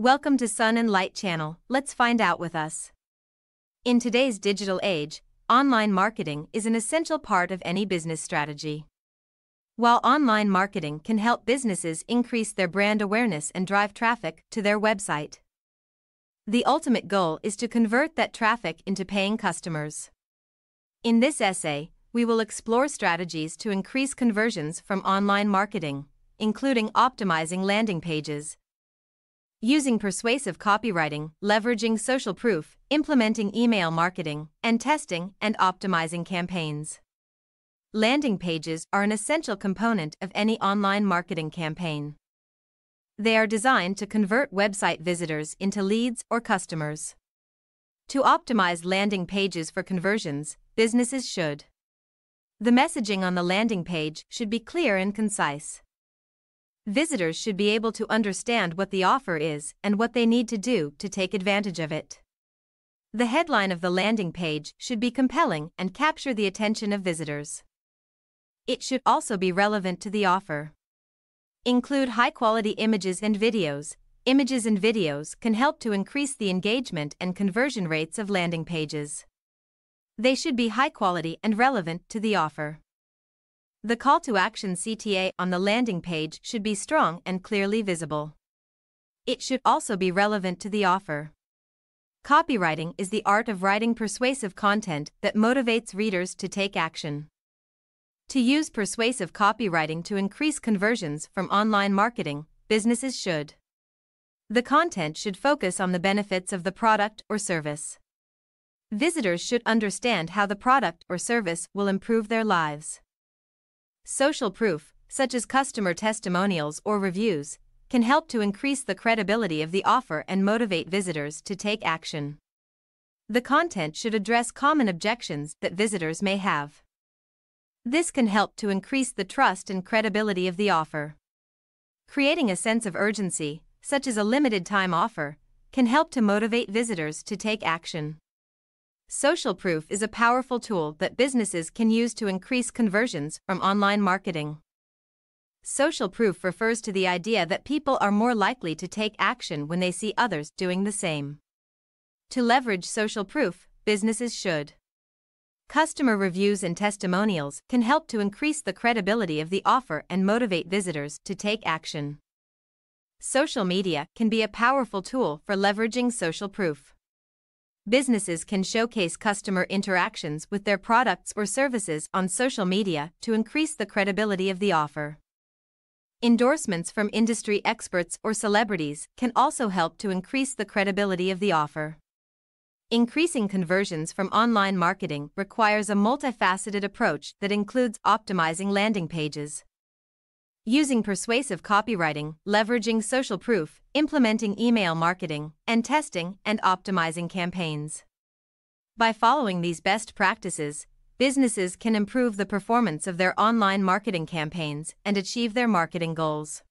Welcome to Sun and Light Channel. Let's find out with us. In today's digital age, online marketing is an essential part of any business strategy. While online marketing can help businesses increase their brand awareness and drive traffic to their website, the ultimate goal is to convert that traffic into paying customers. In this essay, we will explore strategies to increase conversions from online marketing, including optimizing landing pages, using persuasive copywriting, leveraging social proof, implementing email marketing, and testing and optimizing campaigns. Landing pages are an essential component of any online marketing campaign. They are designed to convert website visitors into leads or customers. To optimize landing pages for conversions, businesses should. The messaging on the landing page should be clear and concise. Visitors should be able to understand what the offer is and what they need to do to take advantage of it. The headline of the landing page should be compelling and capture the attention of visitors. It should also be relevant to the offer. Include high quality images and videos. Images and videos can help to increase the engagement and conversion rates of landing pages. They should be high quality and relevant to the offer. The call to action CTA on the landing page should be strong and clearly visible. It should also be relevant to the offer. Copywriting is the art of writing persuasive content that motivates readers to take action. To use persuasive copywriting to increase conversions from online marketing, businesses should. The content should focus on the benefits of the product or service. Visitors should understand how the product or service will improve their lives. Social proof, such as customer testimonials or reviews, can help to increase the credibility of the offer and motivate visitors to take action. The content should address common objections that visitors may have. This can help to increase the trust and credibility of the offer. Creating a sense of urgency, such as a limited time offer, can help to motivate visitors to take action. Social proof is a powerful tool that businesses can use to increase conversions from online marketing. Social proof refers to the idea that people are more likely to take action when they see others doing the same. To leverage social proof, businesses should. Customer reviews and testimonials can help to increase the credibility of the offer and motivate visitors to take action. Social media can be a powerful tool for leveraging social proof businesses can showcase customer interactions with their products or services on social media to increase the credibility of the offer. Endorsements from industry experts or celebrities can also help to increase the credibility of the offer. Increasing conversions from online marketing requires a multifaceted approach that includes optimizing landing pages, using persuasive copywriting, leveraging social proof, implementing email marketing, and testing and optimizing campaigns. By following these best practices, businesses can improve the performance of their online marketing campaigns and achieve their marketing goals.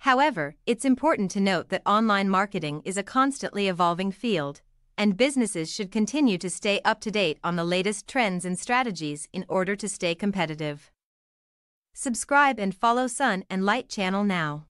However, it's important to note that online marketing is a constantly evolving field, and businesses should continue to stay up to date on the latest trends and strategies in order to stay competitive. Subscribe and follow Sun and Light channel now.